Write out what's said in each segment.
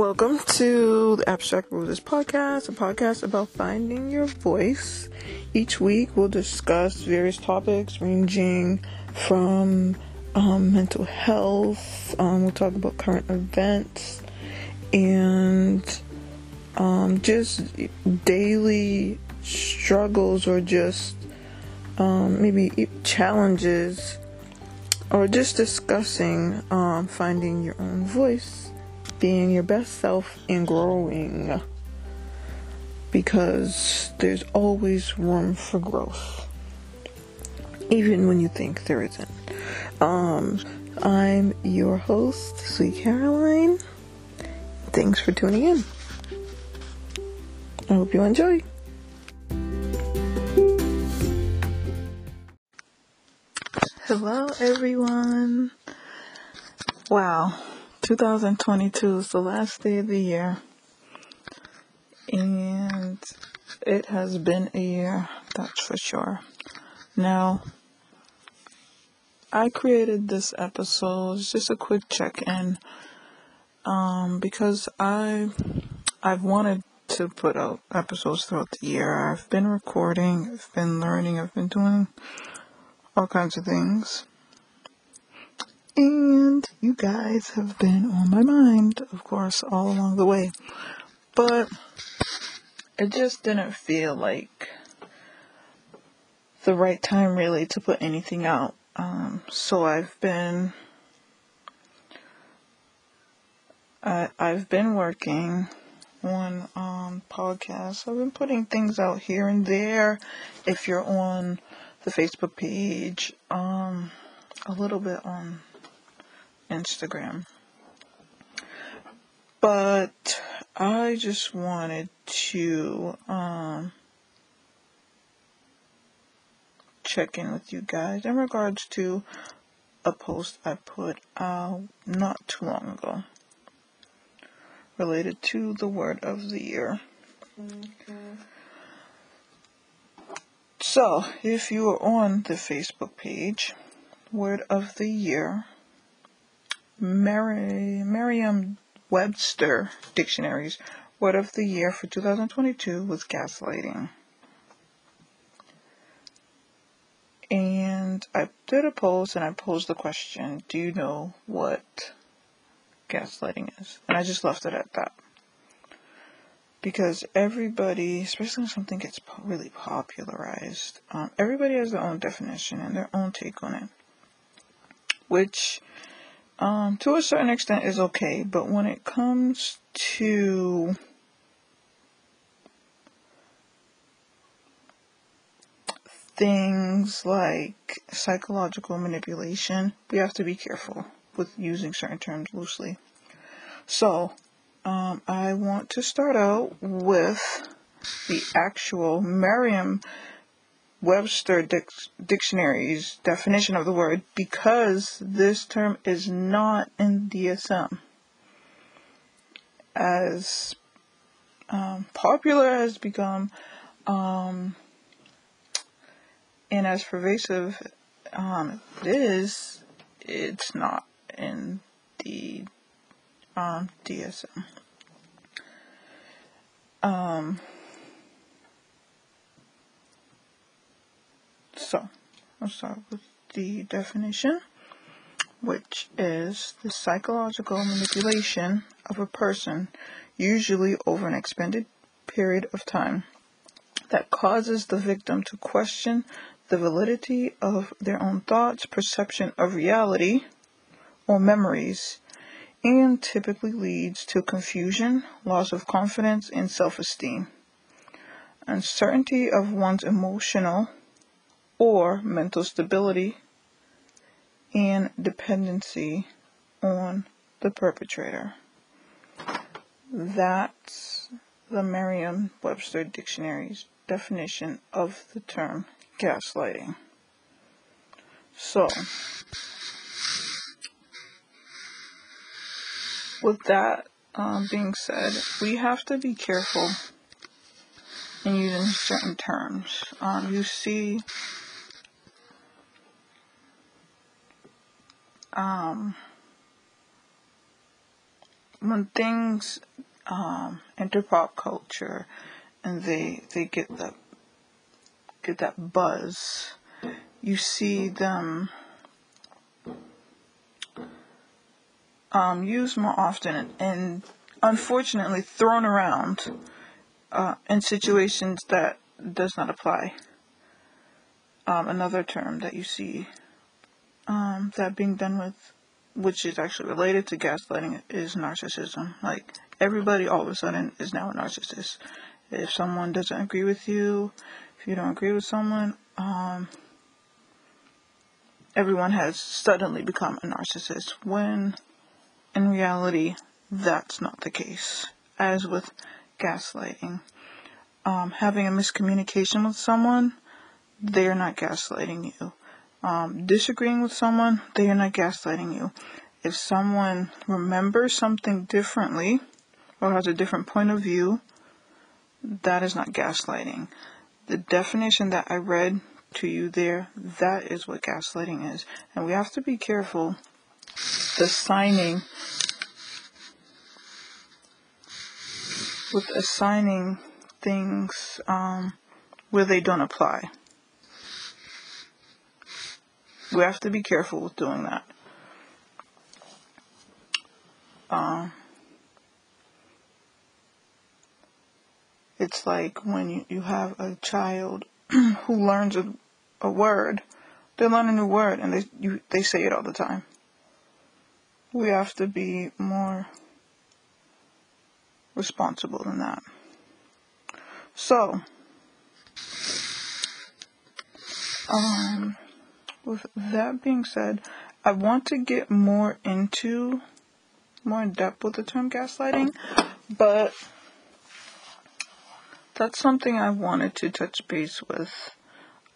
Welcome to the Abstract Roses podcast, a podcast about finding your voice. Each week we'll discuss various topics ranging from um, mental health, um, we'll talk about current events, and um, just daily struggles or just um, maybe challenges or just discussing um, finding your own voice, being your best self, and growing. Because there's always room for growth, even when you think there isn't. Um, I'm your host, Sweet Caroline. Thanks for tuning in. I hope you enjoy. Hello, everyone. Wow, 2022 is the last day of the year, and it has been a year, that's for sure. Now, I created this episode, just a quick check in, um, because I, I've wanted to put out episodes throughout the year. I've been recording, I've been learning, I've been doing all kinds of things. And you guys have been on my mind, of course, all along the way. But it just didn't feel like the right time really to put anything out. Um, so I've been I've been working on um, podcasts. I've been putting things out here and there. If you're on the Facebook page, um, a little bit on Instagram. But I just wanted to um, check in with you guys in regards to a post I put out not too long ago related to the word of the year. Mm-hmm. So, if you are on the Facebook page, Word of the Year, Merriam Webster Dictionaries, Word of the Year for 2022 was gaslighting. And I did a post and I posed the question Do you know what gaslighting is? And I just left it at that because everybody, especially when something gets really popularized, um, everybody has their own definition and their own take on it, which um, to a certain extent is okay, but when it comes to things like psychological manipulation, we have to be careful with using certain terms loosely. So, um, I want to start out with the actual Merriam Webster Dic- Dictionary's definition of the word because this term is not in DSM. As um, popular as become um, and as pervasive um, it is, it's not in the um, DSM. Um, so, let's start with the definition, which is the psychological manipulation of a person, usually over an expended period of time, that causes the victim to question the validity of their own thoughts, perception of reality, or memories, and typically leads to confusion, loss of confidence, and self esteem, uncertainty of one's emotional or mental stability, and dependency on the perpetrator. That's the Merriam Webster Dictionary's definition of the term gaslighting. So, with that um, being said, we have to be careful in using certain terms. Um, you see, um, when things um, enter pop culture and they they get that get that buzz. You see them um, used more often and unfortunately thrown around uh, in situations that does not apply. Um, another term that you see um, that being done with, which is actually related to gaslighting, is narcissism. Like everybody all of a sudden is now a narcissist. If someone doesn't agree with you, if you don't agree with someone, um, everyone has suddenly become a narcissist when in reality that's not the case. As with gaslighting, um, having a miscommunication with someone, they're not gaslighting you. Um, disagreeing with someone, they are not gaslighting you. If someone remembers something differently or has a different point of view, that is not gaslighting. The definition that I read to you there, that is what gaslighting is. And we have to be careful assigning with assigning things um, where they don't apply. We have to be careful with doing that. Um, it's like when you, you have a child who learns a, a word, they learn a new word and they you, they say it all the time. We have to be more responsible than that. So, um, with that being said, I want to get more into more in depth with the term gaslighting, but that's something I wanted to touch base with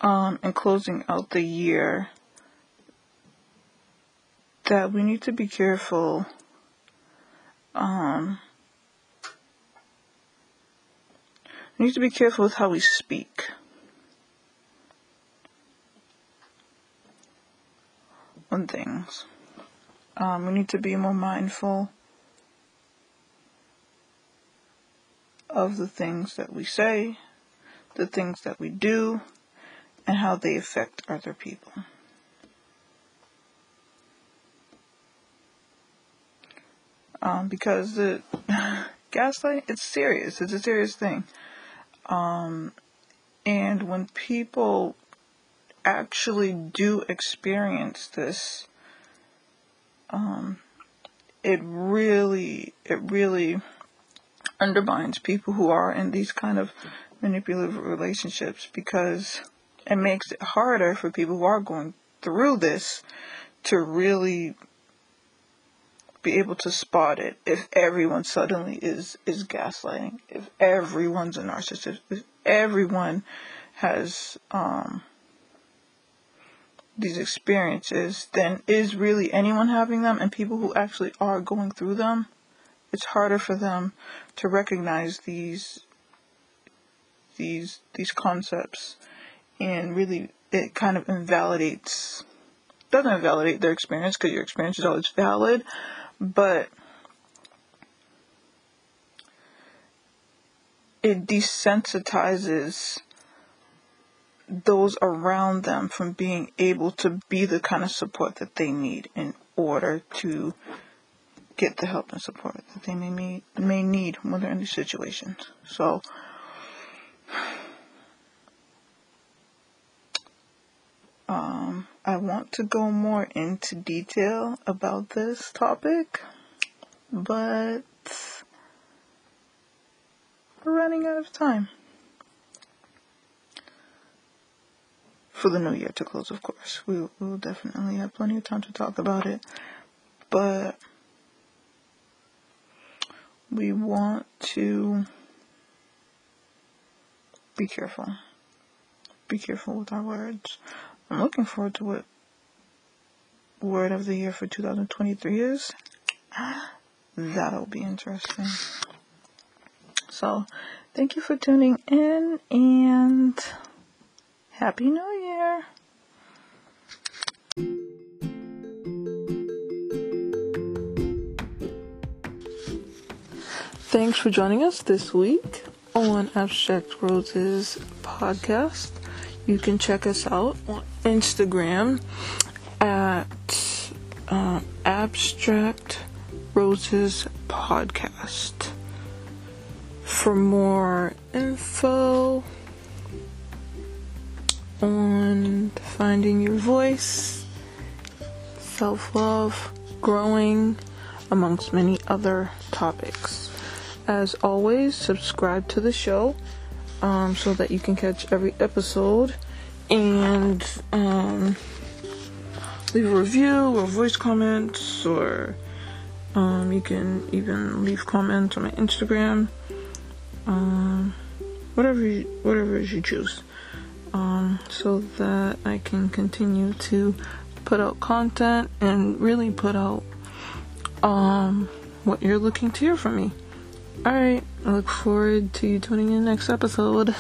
um, in closing out the year. That we need to be careful um, we need to be careful with how we speak. On things. Um, we need to be more mindful of the things that we say, the things that we do, and how they affect other people. Um, because the gaslight, it's serious. It's a serious thing. Um, and when people actually do experience this, um, it really, it really undermines people who are in these kind of manipulative relationships because it makes it harder for people who are going through this to really be able to spot it. If everyone suddenly is is gaslighting if everyone's a narcissist if everyone has um these experiences, then is really anyone having them and people who actually are going through them, it's harder for them to recognize these these these concepts. And really it kind of invalidates doesn't invalidate their experience because your experience is always valid, but it desensitizes those around them from being able to be the kind of support that they need in order to get the help and support that they may need, may need when they're in these situations. So, um, I want to go more into detail about this topic, but we're running out of time. For the new year to close, of course. We will definitely have plenty of time to talk about it. But we want to be careful. Be careful with our words. I'm looking forward to what word of the year for 2023 is. That'll be interesting. So, thank you for tuning in and Happy New Year! Thanks for joining us this week on Abstract Roses podcast. You can check us out on Instagram at uh, Abstract Roses Podcast. For more info on finding your voice, self love, growing, amongst many other topics. As always, subscribe to the show um, so that you can catch every episode and um, leave a review or voice comments or um, you can even leave comments on my Instagram. Um, whatever you, whatever you choose. Um, so that I can continue to put out content and really put out um, what you're looking to hear from me. Alright, I look forward to you tuning in next episode.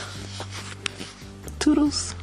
Toodles.